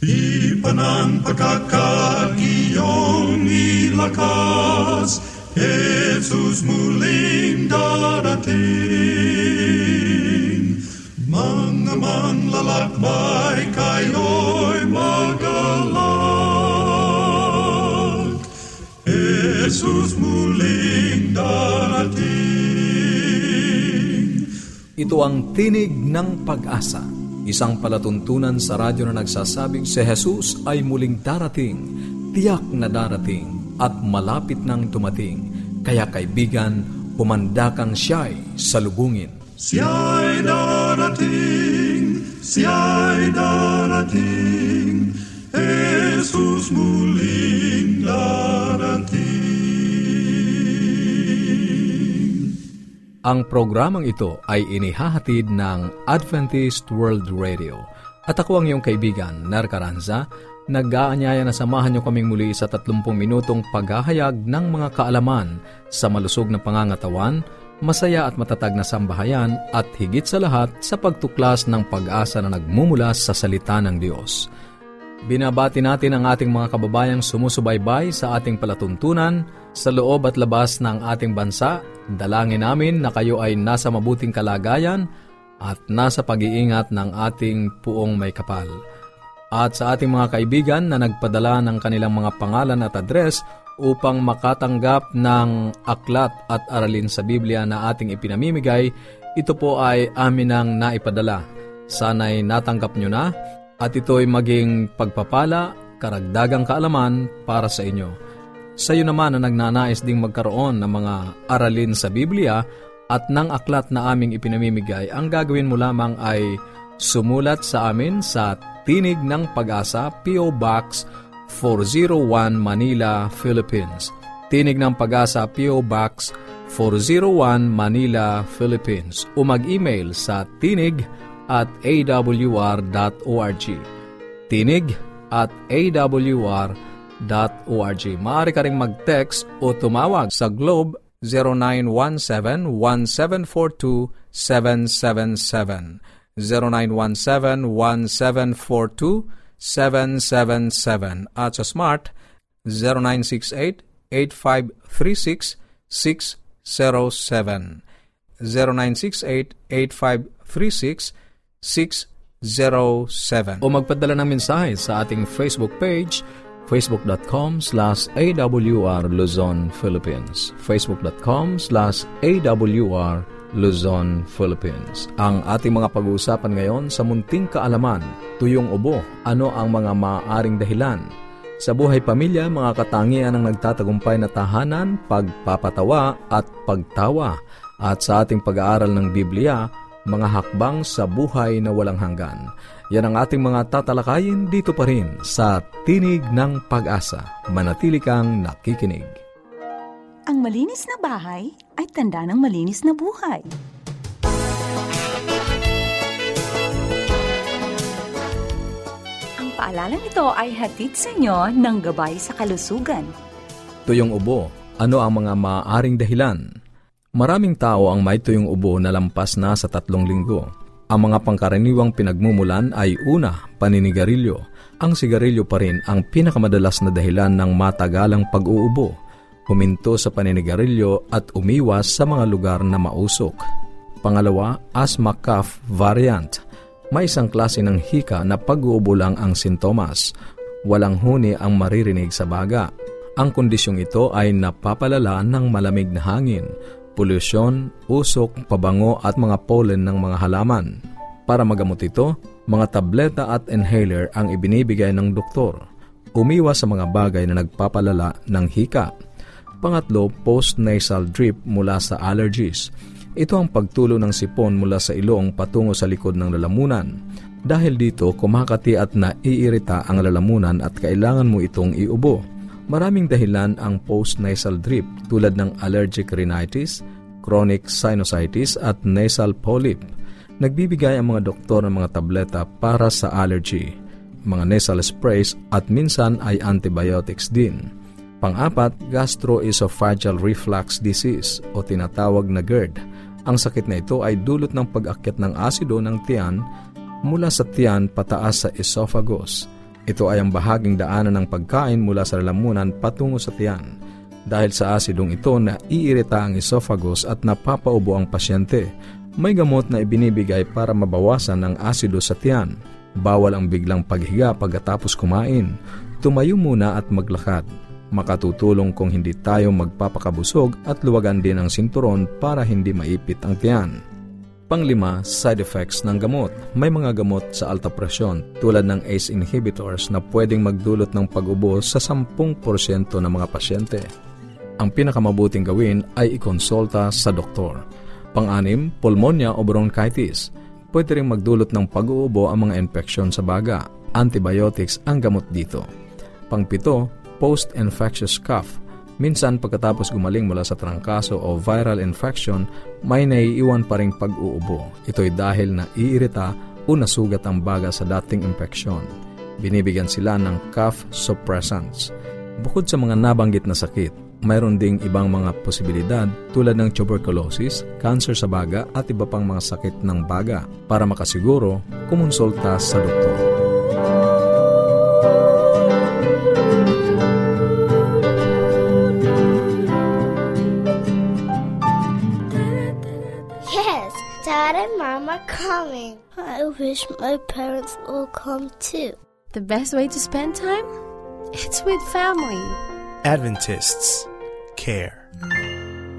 Di pa ng pagkakagiyong ilakas, Jesus muling darating. Mga manlalakbay kayo'y magalang. Jesus muling darating. Ito ang tinig ng pag-asa Isang palatuntunan sa radyo na nagsasabing si Jesus ay muling darating, tiyak na darating, at malapit nang dumating. Kaya kaibigan, humanda kang siya'y salubungin. Siya'y darating, siya'y darating, Jesus muling darating. Ang programang ito ay inihahatid ng Adventist World Radio. At ako ang iyong kaibigan, Ner Caranza, nag-aanyaya na samahan niyo kaming muli sa 30 minutong paghahayag ng mga kaalaman sa malusog na pangangatawan, masaya at matatag na sambahayan at higit sa lahat sa pagtuklas ng pag-asa na nagmumula sa salita ng Diyos. Binabati natin ang ating mga kababayang sumusubaybay sa ating palatuntunan sa loob at labas ng ating bansa. Dalangin namin na kayo ay nasa mabuting kalagayan at nasa pag-iingat ng ating puong may kapal. At sa ating mga kaibigan na nagpadala ng kanilang mga pangalan at address upang makatanggap ng aklat at aralin sa Biblia na ating ipinamimigay, ito po ay amin ang naipadala. Sana'y natanggap nyo na at ito'y maging pagpapala, karagdagang kaalaman para sa inyo. Sa iyo naman na nagnanais ding magkaroon ng mga aralin sa Biblia at ng aklat na aming ipinamimigay, ang gagawin mo lamang ay sumulat sa amin sa Tinig ng Pag-asa, P.O. Box 401 Manila, Philippines. Tinig ng Pag-asa, P.O. Box 401 Manila, Philippines. O mag-email sa tinig at awr.org. Tinig at awr.org. Maaari ka rin mag-text o tumawag sa Globe 0917-1742-777. 0917-1742-777 at sa Smart 0968-8536-607. 0968-8536-607. 0917. O magpadala ng mensahe sa ating Facebook page, facebook.com slash awr Luzon, Philippines. facebook.com slash awr Luzon, Philippines. Ang ating mga pag-uusapan ngayon sa munting kaalaman, tuyong ubo, ano ang mga maaaring dahilan. Sa buhay pamilya, mga katangian ang nagtatagumpay na tahanan, pagpapatawa at pagtawa. At sa ating pag-aaral ng Biblia, mga hakbang sa buhay na walang hanggan. Yan ang ating mga tatalakayin dito pa rin sa Tinig ng Pag-asa. Manatili kang nakikinig. Ang malinis na bahay ay tanda ng malinis na buhay. Ang paalalang ito ay hatid sa inyo ng Gabay sa Kalusugan. Tuyong ubo, ano ang mga maaaring dahilan Maraming tao ang may tuyong ubo na lampas na sa tatlong linggo. Ang mga pangkaraniwang pinagmumulan ay una, paninigarilyo. Ang sigarilyo pa rin ang pinakamadalas na dahilan ng matagalang pag-uubo. Huminto sa paninigarilyo at umiwas sa mga lugar na mausok. Pangalawa, asthma cough variant. May isang klase ng hika na pag-uubo lang ang sintomas. Walang huni ang maririnig sa baga. Ang kondisyong ito ay napapalala ng malamig na hangin polusyon, usok, pabango at mga pollen ng mga halaman. Para magamot ito, mga tableta at inhaler ang ibinibigay ng doktor. Umiwas sa mga bagay na nagpapalala ng hika. Pangatlo, post-nasal drip mula sa allergies. Ito ang pagtulo ng sipon mula sa ilong patungo sa likod ng lalamunan. Dahil dito, kumakati at naiirita ang lalamunan at kailangan mo itong iubo Maraming dahilan ang post-nasal drip tulad ng allergic rhinitis, chronic sinusitis at nasal polyp. Nagbibigay ang mga doktor ng mga tableta para sa allergy, mga nasal sprays at minsan ay antibiotics din. Pang-apat, gastroesophageal reflux disease o tinatawag na GERD. Ang sakit na ito ay dulot ng pag-akyat ng asido ng tiyan mula sa tiyan pataas sa esophagus Ito ay ang bahaging daanan ng pagkain mula sa lalamunan patungo sa tiyan. Dahil sa asidong ito na iirita ang esophagus at napapaubo ang pasyente, may gamot na ibinibigay para mabawasan ang asido sa tiyan. Bawal ang biglang paghiga pagkatapos kumain. Tumayo muna at maglakad. Makatutulong kung hindi tayo magpapakabusog at luwagan din ang sinturon para hindi maipit ang tiyan. Panglima, side effects ng gamot. May mga gamot sa alta presyon tulad ng ACE inhibitors na pwedeng magdulot ng pag-ubo sa 10% ng mga pasyente. Ang pinakamabuting gawin ay ikonsulta sa doktor. Pang-anim, pulmonya o bronchitis. Pwede rin magdulot ng pag-uubo ang mga infeksyon sa baga. Antibiotics ang gamot dito. Pangpito, post-infectious cough Minsan pagkatapos gumaling mula sa trangkaso o viral infection, may naiiwan pa ring pag-uubo. Ito'y dahil na iirita o nasugat ang baga sa dating impeksyon. Binibigyan sila ng cough suppressants. Bukod sa mga nabanggit na sakit, mayroon ding ibang mga posibilidad tulad ng tuberculosis, cancer sa baga at iba pang mga sakit ng baga. Para makasiguro, kumonsulta sa doktor. Coming. I wish my parents will come too. The best way to spend time? It's with family. Adventists care.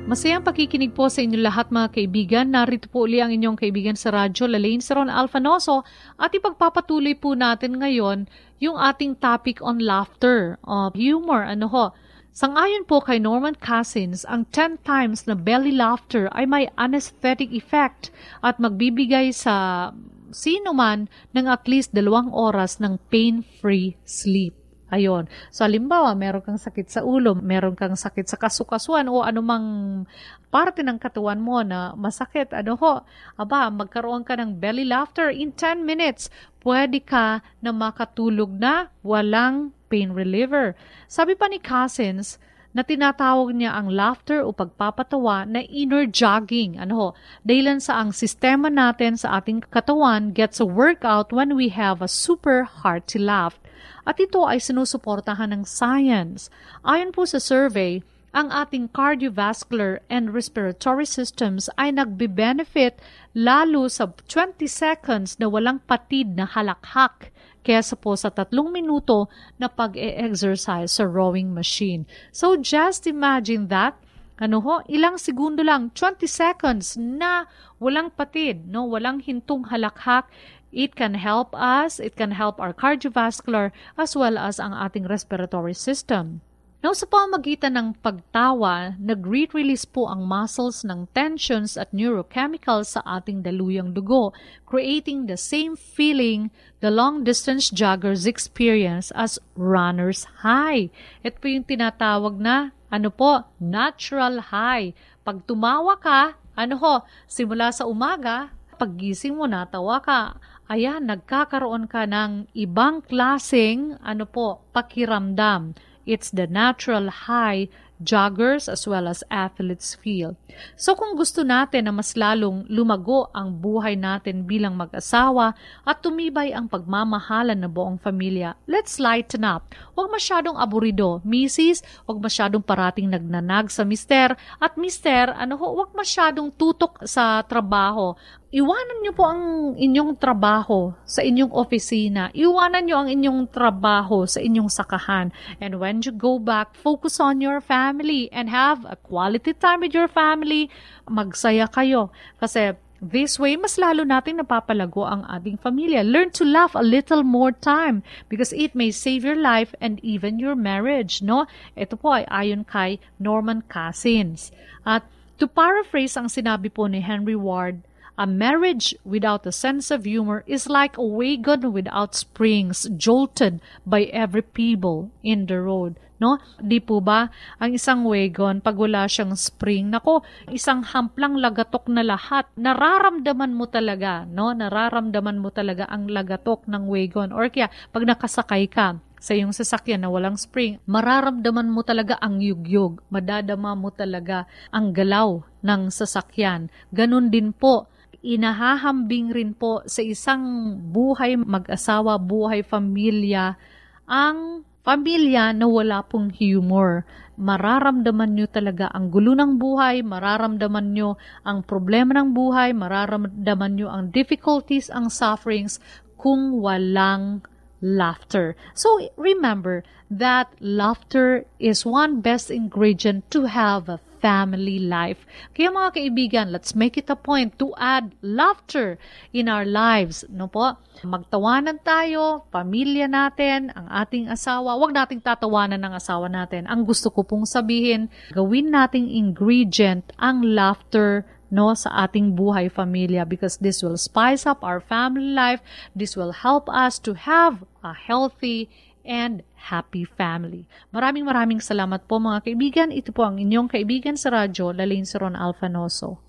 Masayang pakikinig po sa inyo lahat mga kaibigan. Narito po uli ang inyong kaibigan sa radyo, Lalaine Saron Alfanoso. At ipagpapatuloy po natin ngayon yung ating topic on laughter, of humor. Ano ho? Sangayon po kay Norman Cousins, ang 10 times na belly laughter ay may anesthetic effect at magbibigay sa sino man ng at least dalawang oras ng pain-free sleep. Ayon. So, halimbawa, meron kang sakit sa ulo, meron kang sakit sa kasukasuan o anumang parte ng katawan mo na masakit, ano ho, aba, magkaroon ka ng belly laughter in 10 minutes, pwede ka na makatulog na walang pain reliever. Sabi pa ni Cousins, na tinatawag niya ang laughter o pagpapatawa na inner jogging. Ano ho? Dahilan sa ang sistema natin sa ating katawan gets a workout when we have a super hearty laugh. At ito ay sinusuportahan ng science. Ayon po sa survey, ang ating cardiovascular and respiratory systems ay nagbe-benefit lalo sa 20 seconds na walang patid na halakhak kesa po sa tatlong minuto na pag-e-exercise sa rowing machine. So just imagine that, ano ho, ilang segundo lang, 20 seconds na walang patid, no, walang hintong halakhak, It can help us, it can help our cardiovascular as well as ang ating respiratory system. Now, sa pamagitan ng pagtawa, nag-release po ang muscles ng tensions at neurochemicals sa ating daluyang dugo, creating the same feeling the long-distance joggers experience as runner's high. Ito po yung tinatawag na, ano po, natural high. Pag tumawa ka, ano ho, simula sa umaga, paggising mo, natawa ka. Ayan, nagkakaroon ka ng ibang klaseng, ano po, pakiramdam It's the natural high joggers as well as athletes feel. So kung gusto natin na mas lalong lumago ang buhay natin bilang mag-asawa at tumibay ang pagmamahalan ng buong pamilya, let's lighten up. Huwag masyadong aburido, misis, huwag masyadong parating nagnanag sa mister, at mister, ano ho, huwag masyadong tutok sa trabaho iwanan niyo po ang inyong trabaho sa inyong opisina. Iwanan niyo ang inyong trabaho sa inyong sakahan. And when you go back, focus on your family and have a quality time with your family. Magsaya kayo. Kasi this way, mas lalo nating napapalago ang ating pamilya. Learn to laugh a little more time because it may save your life and even your marriage. No? Ito po ay ayon kay Norman Cousins. At to paraphrase ang sinabi po ni Henry Ward, A marriage without a sense of humor is like a wagon without springs, jolted by every pebble in the road. No? Di po ba? Ang isang wagon, pag wala siyang spring, nako, isang hamplang lagatok na lahat. Nararamdaman mo talaga, no? Nararamdaman mo talaga ang lagatok ng wagon. Or kaya, pag nakasakay ka, sa iyong sasakyan na walang spring, mararamdaman mo talaga ang yugyug, madadama mo talaga ang galaw ng sasakyan. Ganon din po inahahambing rin po sa isang buhay mag-asawa, buhay pamilya, ang pamilya na wala pong humor. Mararamdaman nyo talaga ang gulo ng buhay, mararamdaman nyo ang problema ng buhay, mararamdaman nyo ang difficulties, ang sufferings kung walang laughter. So remember that laughter is one best ingredient to have a family life. Kaya mga kaibigan, let's make it a point to add laughter in our lives. No po? Magtawanan tayo, pamilya natin, ang ating asawa. Huwag nating tatawanan ng asawa natin. Ang gusto ko pong sabihin, gawin nating ingredient ang laughter no sa ating buhay pamilya because this will spice up our family life this will help us to have a healthy and happy family. Maraming maraming salamat po mga kaibigan. Ito po ang inyong kaibigan sa radyo, Lalane Saron Alfanoso.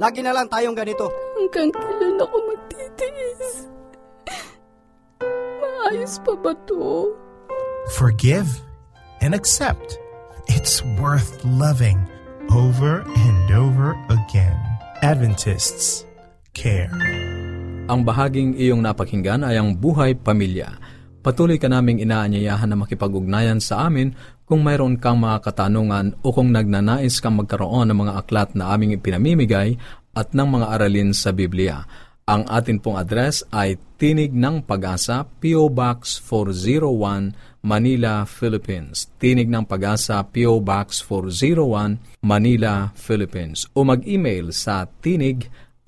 Lagi na lang tayong ganito. Hanggang kailan ako magtitiis? Maayos pa ba to? Forgive and accept. It's worth loving over and over again. Adventists care. Ang bahaging iyong napakinggan ay ang buhay pamilya. Patuloy ka naming inaanyayahan na makipag-ugnayan sa amin kung mayroon kang mga katanungan o kung nagnanais kang magkaroon ng mga aklat na aming ipinamimigay at ng mga aralin sa Biblia. Ang atin pong address ay Tinig ng Pag-asa, P.O. Box 401, Manila, Philippines. Tinig ng Pag-asa, P.O. Box 401, Manila, Philippines. O mag-email sa tinig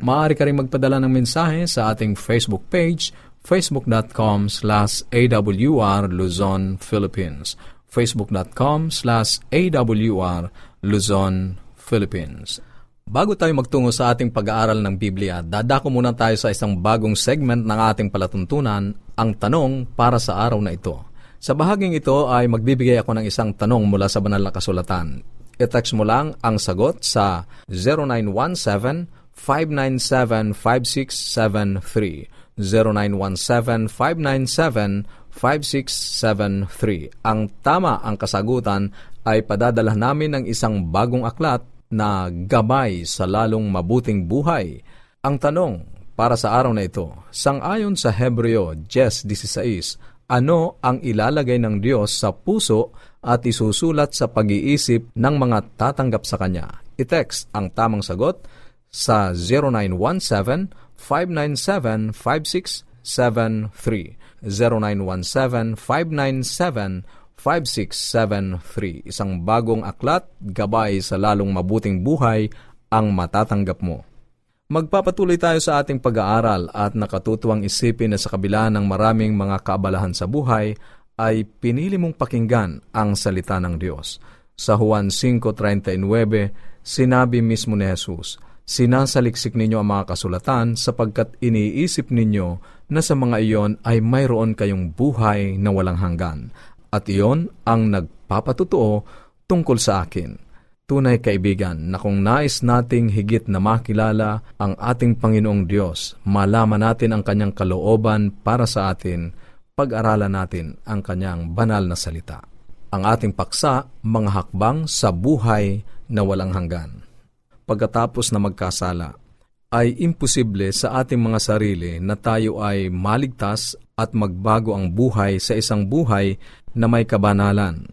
Maaari ka rin magpadala ng mensahe sa ating Facebook page facebook.com slash awr Luzon, Philippines facebook.com slash awr Luzon, Philippines. Bago tayo magtungo sa ating pag-aaral ng Biblia, dadako muna tayo sa isang bagong segment ng ating palatuntunan, ang tanong para sa araw na ito. Sa bahaging ito ay magbibigay ako ng isang tanong mula sa banal na kasulatan. I-text mo lang ang sagot sa 0917-597-5673. 0917-597-5673. Ang tama ang kasagutan ay padadala namin ng isang bagong aklat na gabay sa lalong mabuting buhay. Ang tanong para sa araw na ito, sangayon sa Hebreo 10.16, ano ang ilalagay ng Diyos sa puso at isusulat sa pag-iisip ng mga tatanggap sa Kanya? I-text ang tamang sagot sa 0917-597-5673. 0917-597-5673. Isang bagong aklat, gabay sa lalong mabuting buhay ang matatanggap mo. Magpapatuloy tayo sa ating pag-aaral at nakatutuwang isipin na sa kabila ng maraming mga kaabalahan sa buhay, ay pinili mong pakinggan ang salita ng Diyos. Sa Juan 5.39, sinabi mismo ni Jesus, Sinasaliksik ninyo ang mga kasulatan sapagkat iniisip ninyo na sa mga iyon ay mayroon kayong buhay na walang hanggan. At iyon ang nagpapatutuo tungkol sa akin. Tunay kaibigan na kung nais nating higit na makilala ang ating Panginoong Diyos, malaman natin ang kanyang kalooban para sa atin, pag-aralan natin ang kanyang banal na salita. Ang ating paksa, mga hakbang sa buhay na walang hanggan pagkatapos na magkasala, ay imposible sa ating mga sarili na tayo ay maligtas at magbago ang buhay sa isang buhay na may kabanalan.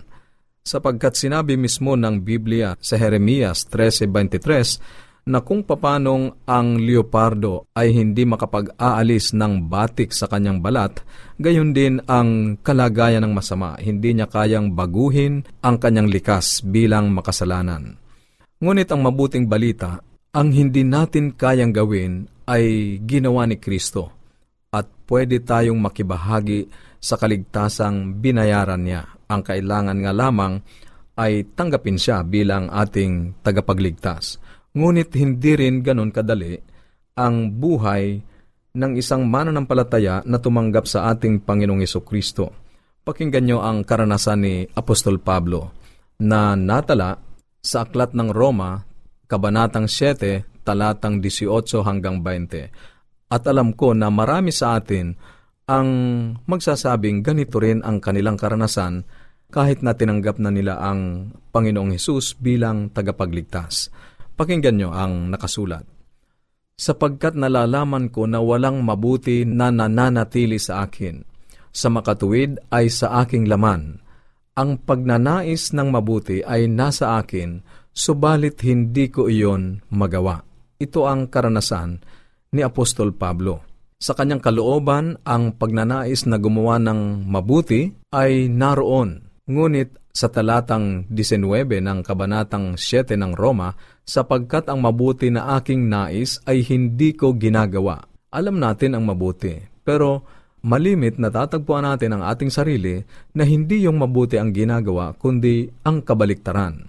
Sapagkat sinabi mismo ng Biblia sa Jeremias 13.23 na kung papanong ang leopardo ay hindi makapag-aalis ng batik sa kanyang balat, gayon din ang kalagayan ng masama, hindi niya kayang baguhin ang kanyang likas bilang makasalanan. Ngunit ang mabuting balita, ang hindi natin kayang gawin ay ginawa ni Kristo at pwede tayong makibahagi sa kaligtasang binayaran niya. Ang kailangan nga lamang ay tanggapin siya bilang ating tagapagligtas. Ngunit hindi rin ganon kadali ang buhay ng isang mananampalataya na tumanggap sa ating Panginoong Yeso Kristo. Pakinggan nyo ang karanasan ni Apostol Pablo na natala sa Aklat ng Roma, Kabanatang 7, talatang 18 hanggang 20. At alam ko na marami sa atin ang magsasabing ganito rin ang kanilang karanasan kahit na tinanggap na nila ang Panginoong Hesus bilang tagapagligtas. Pakinggan nyo ang nakasulat. Sapagkat nalalaman ko na walang mabuti na nananatili sa akin. Sa makatuwid ay sa aking laman. Ang pagnanais ng mabuti ay nasa akin, subalit hindi ko iyon magawa. Ito ang karanasan ni Apostol Pablo. Sa kanyang kalooban, ang pagnanais na gumawa ng mabuti ay naroon. Ngunit sa talatang 19 ng Kabanatang 7 ng Roma, sapagkat ang mabuti na aking nais ay hindi ko ginagawa. Alam natin ang mabuti, pero malimit na tatagpuan natin ang ating sarili na hindi yung mabuti ang ginagawa, kundi ang kabaliktaran.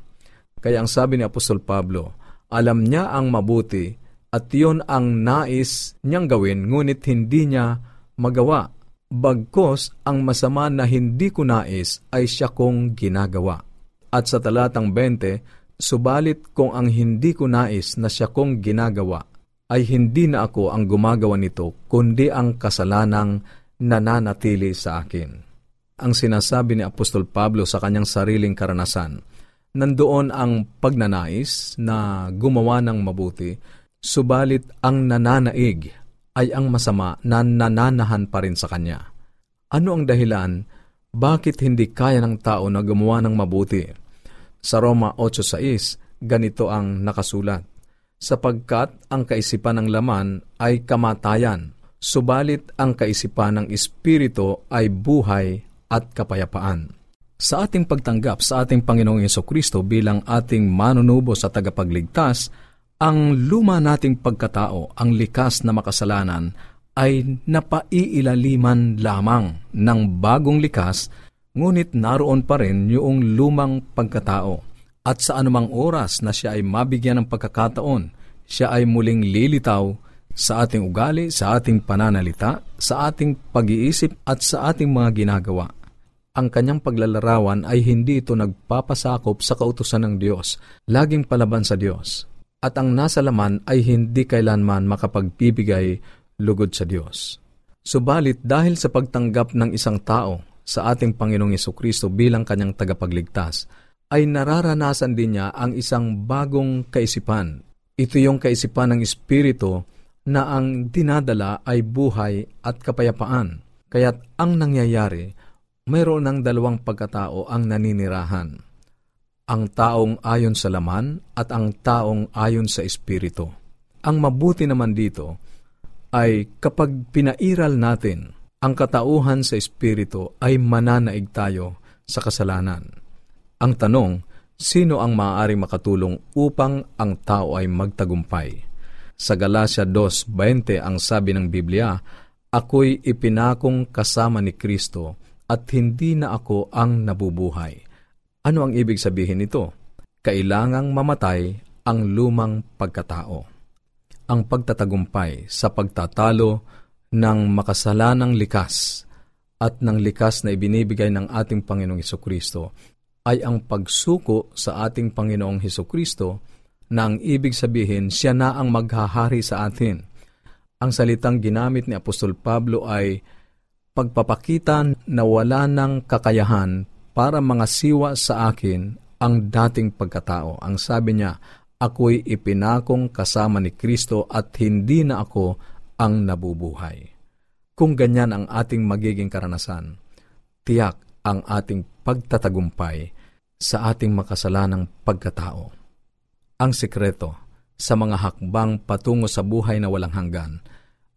Kaya ang sabi ni Apostol Pablo, alam niya ang mabuti at yon ang nais niyang gawin ngunit hindi niya magawa Bagkos ang masama na hindi ko nais ay siya kong ginagawa. At sa talatang 20, subalit kung ang hindi ko nais na siya kong ginagawa, ay hindi na ako ang gumagawa nito, kundi ang kasalanang nananatili sa akin. Ang sinasabi ni Apostol Pablo sa kanyang sariling karanasan, nandoon ang pagnanais na gumawa ng mabuti, subalit ang nananaig ay ang masama na nananahan pa rin sa kanya. Ano ang dahilan? Bakit hindi kaya ng tao na gumawa ng mabuti? Sa Roma 8.6, ganito ang nakasulat. Sapagkat ang kaisipan ng laman ay kamatayan, subalit ang kaisipan ng Espiritu ay buhay at kapayapaan. Sa ating pagtanggap sa ating Panginoong Yeso Kristo bilang ating manunubo sa tagapagligtas, ang luma nating pagkatao, ang likas na makasalanan, ay napaiilaliman lamang ng bagong likas, ngunit naroon pa rin yung lumang pagkatao. At sa anumang oras na siya ay mabigyan ng pagkakataon, siya ay muling lilitaw sa ating ugali, sa ating pananalita, sa ating pag-iisip at sa ating mga ginagawa. Ang kanyang paglalarawan ay hindi ito nagpapasakop sa kautusan ng Diyos, laging palaban sa Diyos at ang nasa laman ay hindi kailanman makapagbibigay lugod sa Diyos. Subalit dahil sa pagtanggap ng isang tao sa ating Panginoong Kristo bilang kanyang tagapagligtas, ay nararanasan din niya ang isang bagong kaisipan. Ito yung kaisipan ng Espiritu na ang dinadala ay buhay at kapayapaan. Kaya't ang nangyayari, mayroon ng dalawang pagkatao ang naninirahan ang taong ayon sa laman at ang taong ayon sa espiritu. Ang mabuti naman dito ay kapag pinairal natin ang katauhan sa espiritu ay mananaig tayo sa kasalanan. Ang tanong, sino ang maaaring makatulong upang ang tao ay magtagumpay? Sa Galacia 2.20 ang sabi ng Biblia, Ako'y ipinakong kasama ni Kristo at hindi na ako ang nabubuhay ano ang ibig sabihin nito? Kailangang mamatay ang lumang pagkatao. Ang pagtatagumpay sa pagtatalo ng makasalanang likas at ng likas na ibinibigay ng ating Panginoong Heso Kristo ay ang pagsuko sa ating Panginoong Heso Kristo na ang ibig sabihin siya na ang maghahari sa atin. Ang salitang ginamit ni Apostol Pablo ay pagpapakita na wala ng kakayahan para mga siwa sa akin ang dating pagkatao. Ang sabi niya, ako'y ipinakong kasama ni Kristo at hindi na ako ang nabubuhay. Kung ganyan ang ating magiging karanasan, tiyak ang ating pagtatagumpay sa ating makasalanang pagkatao. Ang sekreto sa mga hakbang patungo sa buhay na walang hanggan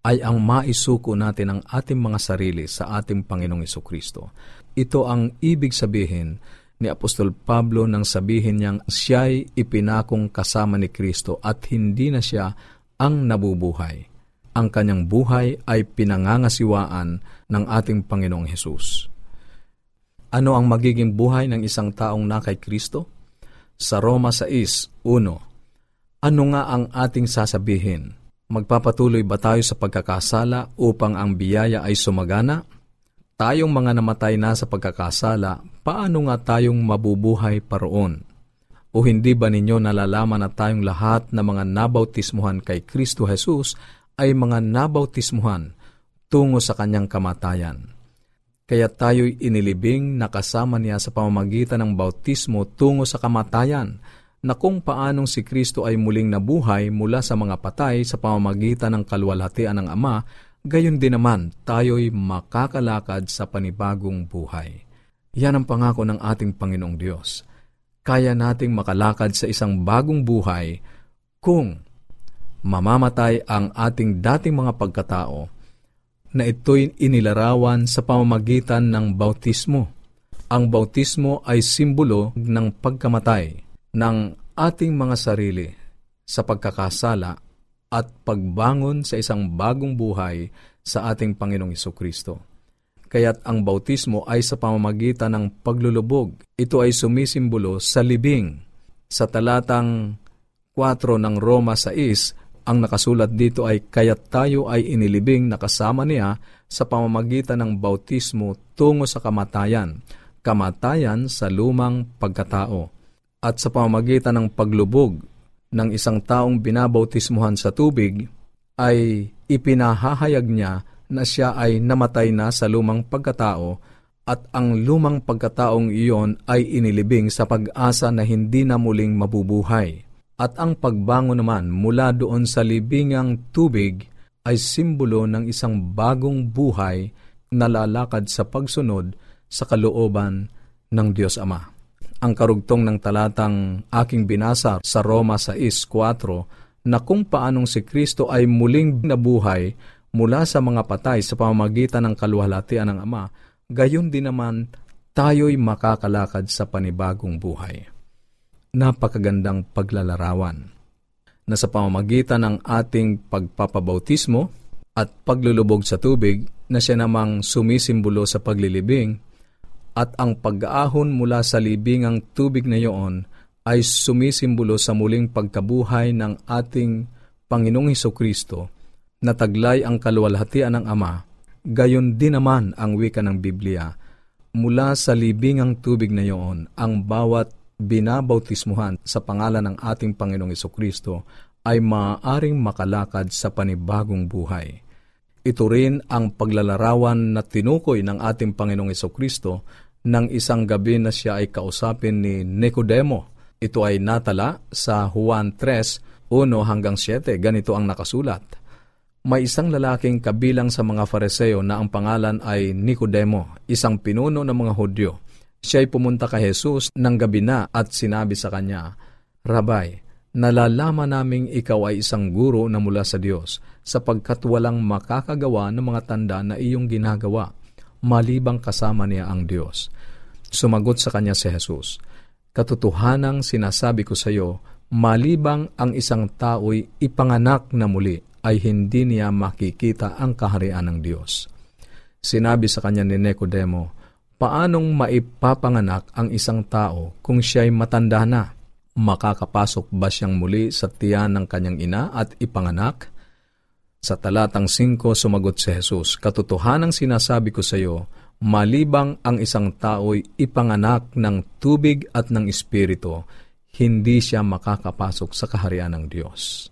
ay ang maisuko natin ang ating mga sarili sa ating Panginoong Kristo. Ito ang ibig sabihin ni Apostol Pablo nang sabihin niyang siya'y ipinakong kasama ni Kristo at hindi na siya ang nabubuhay. Ang kanyang buhay ay pinangangasiwaan ng ating Panginoong Hesus. Ano ang magiging buhay ng isang taong na kay Kristo? Sa Roma 6.1 Ano nga ang ating sasabihin? Magpapatuloy ba tayo sa pagkakasala upang ang biyaya ay sumagana? Tayong mga namatay na sa pagkakasala, paano nga tayong mabubuhay paroon? O hindi ba ninyo nalalaman na tayong lahat na mga nabautismuhan kay Kristo Jesus ay mga nabautismuhan tungo sa kanyang kamatayan? Kaya tayo'y inilibing na kasama niya sa pamamagitan ng bautismo tungo sa kamatayan, na kung paanong si Kristo ay muling nabuhay mula sa mga patay sa pamamagitan ng kalwalhatian ng Ama, gayon din naman tayo'y makakalakad sa panibagong buhay. Yan ang pangako ng ating Panginoong Diyos. Kaya nating makalakad sa isang bagong buhay kung mamamatay ang ating dating mga pagkatao na ito'y inilarawan sa pamamagitan ng bautismo. Ang bautismo ay simbolo ng pagkamatay ng ating mga sarili sa pagkakasala at pagbangon sa isang bagong buhay sa ating Panginoong Kristo. Kaya't ang bautismo ay sa pamamagitan ng paglulubog. Ito ay sumisimbolo sa libing. Sa talatang 4 ng Roma 6, ang nakasulat dito ay kaya't tayo ay inilibing na kasama niya sa pamamagitan ng bautismo tungo sa kamatayan, kamatayan sa lumang pagkatao at sa pamamagitan ng paglubog ng isang taong binabautismuhan sa tubig, ay ipinahahayag niya na siya ay namatay na sa lumang pagkatao at ang lumang pagkataong iyon ay inilibing sa pag-asa na hindi na muling mabubuhay. At ang pagbango naman mula doon sa libingang tubig ay simbolo ng isang bagong buhay na lalakad sa pagsunod sa kalooban ng Diyos Ama ang karugtong ng talatang aking binasa sa Roma 6.4 na kung paanong si Kristo ay muling nabuhay mula sa mga patay sa pamamagitan ng kaluhalatian ng Ama, gayon din naman tayo'y makakalakad sa panibagong buhay. Napakagandang paglalarawan na sa pamamagitan ng ating pagpapabautismo at paglulubog sa tubig na siya namang sumisimbolo sa paglilibing, at ang pag-aahon mula sa libingang tubig na iyon ay sumisimbolo sa muling pagkabuhay ng ating Panginoong Heso Kristo na taglay ang kaluwalhatian ng Ama, gayon din naman ang wika ng Biblia. Mula sa libingang tubig na iyon, ang bawat binabautismuhan sa pangalan ng ating Panginoong Kristo ay maaaring makalakad sa panibagong buhay. Ito rin ang paglalarawan na tinukoy ng ating Panginoong Kristo nang isang gabi na siya ay kausapin ni Nicodemo. Ito ay natala sa Juan 3, 1 hanggang 7. Ganito ang nakasulat. May isang lalaking kabilang sa mga fariseo na ang pangalan ay Nicodemo, isang pinuno ng mga Hudyo. Siya ay pumunta kay Jesus ng gabi na at sinabi sa kanya, Rabay, nalalaman naming ikaw ay isang guro na mula sa Diyos, sapagkat walang makakagawa ng mga tanda na iyong ginagawa, malibang kasama niya ang Diyos. Sumagot sa kanya si Jesus, Katotohanang sinasabi ko sa iyo, malibang ang isang tao'y ipanganak na muli, ay hindi niya makikita ang kaharian ng Diyos. Sinabi sa kanya ni Nicodemo, Paanong maipapanganak ang isang tao kung siya'y matanda na? makakapasok ba siyang muli sa tiyan ng kanyang ina at ipanganak? Sa talatang 5 sumagot si Jesus, Katotohanang sinasabi ko sa iyo, malibang ang isang tao'y ipanganak ng tubig at ng espiritu, hindi siya makakapasok sa kaharian ng Diyos.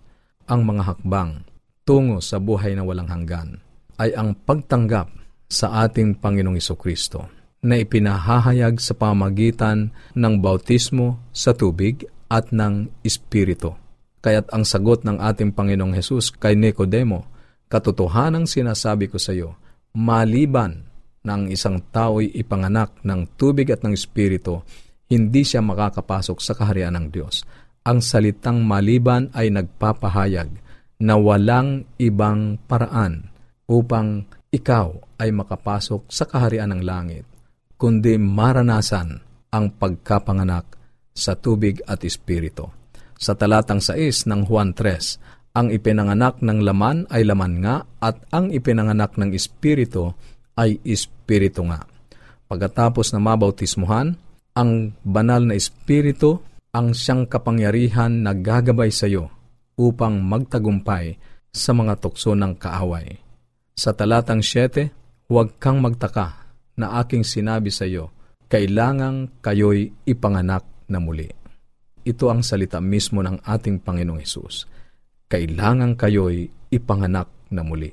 Ang mga hakbang tungo sa buhay na walang hanggan ay ang pagtanggap sa ating Panginoong Kristo na ipinahahayag sa pamagitan ng bautismo sa tubig at ng Espiritu. Kaya't ang sagot ng ating Panginoong Hesus kay Nicodemo, katotohanang sinasabi ko sa iyo, maliban ng isang tao'y ipanganak ng tubig at ng Espiritu, hindi siya makakapasok sa kaharian ng Diyos. Ang salitang maliban ay nagpapahayag na walang ibang paraan upang ikaw ay makapasok sa kaharian ng langit kundi maranasan ang pagkapanganak sa tubig at espiritu. Sa talatang 6 ng Juan 3, ang ipinanganak ng laman ay laman nga at ang ipinanganak ng espiritu ay espiritu nga. Pagkatapos na mabautismuhan, ang banal na espiritu ang siyang kapangyarihan na gagabay sa iyo upang magtagumpay sa mga tukso ng kaaway. Sa talatang 7, huwag kang magtaka na aking sinabi sa iyo, kailangang kayo'y ipanganak na muli. Ito ang salita mismo ng ating Panginoong Hesus. Kailangan kayo'y ipanganak na muli.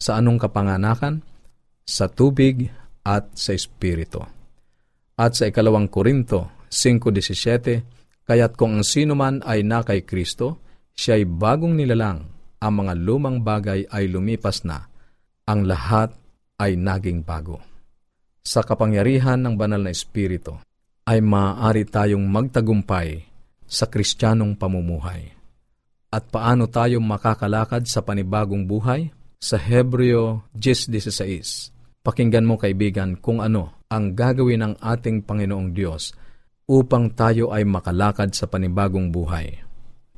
Sa anong kapanganakan? Sa tubig at sa Espiritu. At sa ikalawang Korinto 5.17, Kaya't kung ang sino man ay na kay Kristo, siya ay bagong nilalang, ang mga lumang bagay ay lumipas na, ang lahat ay naging bago. Sa kapangyarihan ng banal na Espiritu, ay maaari tayong magtagumpay sa kristyanong pamumuhay. At paano tayo makakalakad sa panibagong buhay? Sa Hebreo 10.16, pakinggan mo kaibigan kung ano ang gagawin ng ating Panginoong Diyos upang tayo ay makalakad sa panibagong buhay.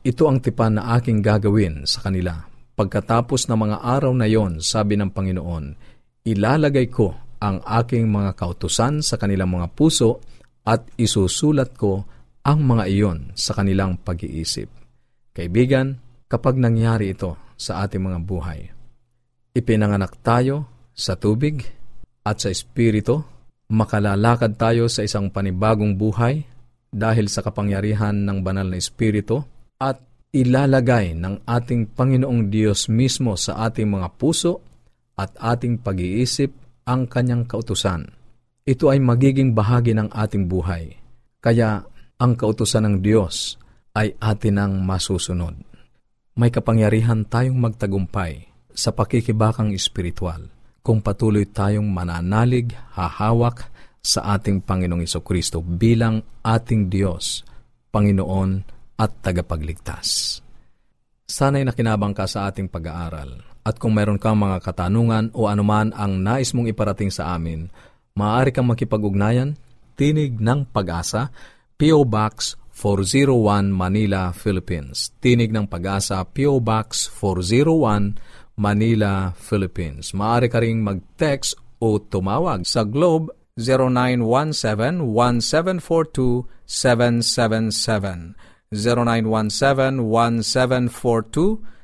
Ito ang tipan na aking gagawin sa kanila. Pagkatapos ng mga araw na yon, sabi ng Panginoon, ilalagay ko ang aking mga kautusan sa kanilang mga puso at isusulat ko ang mga iyon sa kanilang pag-iisip. Kaibigan, kapag nangyari ito sa ating mga buhay, ipinanganak tayo sa tubig at sa espiritu makalalakad tayo sa isang panibagong buhay dahil sa kapangyarihan ng banal na Espiritu at ilalagay ng ating Panginoong Diyos mismo sa ating mga puso at ating pag-iisip ang kanyang kautusan. Ito ay magiging bahagi ng ating buhay. Kaya ang kautusan ng Diyos ay atin ang masusunod. May kapangyarihan tayong magtagumpay sa pakikibakang espiritual kung patuloy tayong mananalig, hahawak sa ating Panginoong Kristo bilang ating Diyos, Panginoon at tagapagligtas. Sana'y nakinabang ka sa ating pag-aaral at kung meron kang mga katanungan o anuman ang nais mong iparating sa amin, maaari kang makipag-ugnayan, Tinig ng Pag-asa, P.O. Box 401 Manila, Philippines. Tinig ng Pag-asa, P.O. Box 401 Manila, Philippines. Maaari ka ring mag-text o tumawag sa Globe 0917-1742-777. 0917-1742-777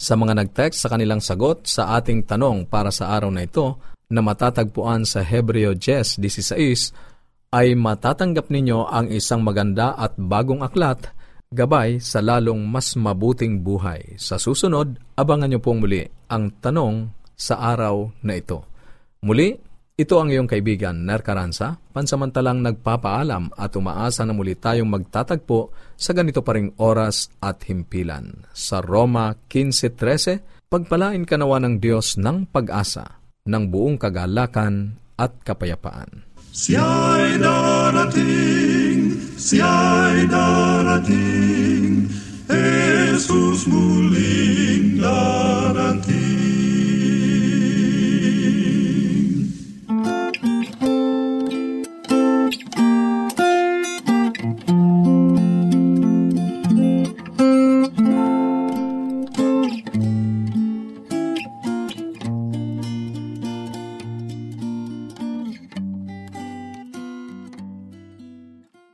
Sa mga nag-text sa kanilang sagot sa ating tanong para sa araw na ito na matatagpuan sa Hebreo 10.16 ay matatanggap ninyo ang isang maganda at bagong aklat gabay sa lalong mas mabuting buhay. Sa susunod, abangan niyo pong muli ang tanong sa araw na ito. Muli, ito ang iyong kaibigan, Ner Caranza, pansamantalang nagpapaalam at umaasa na muli tayong magtatagpo sa ganito pa ring oras at himpilan. Sa Roma 15.13, pagpalain kanawa ng Diyos ng pag-asa, ng buong kagalakan at kapayapaan. Siya'y darating, siya'y darating, Jesus muling darating.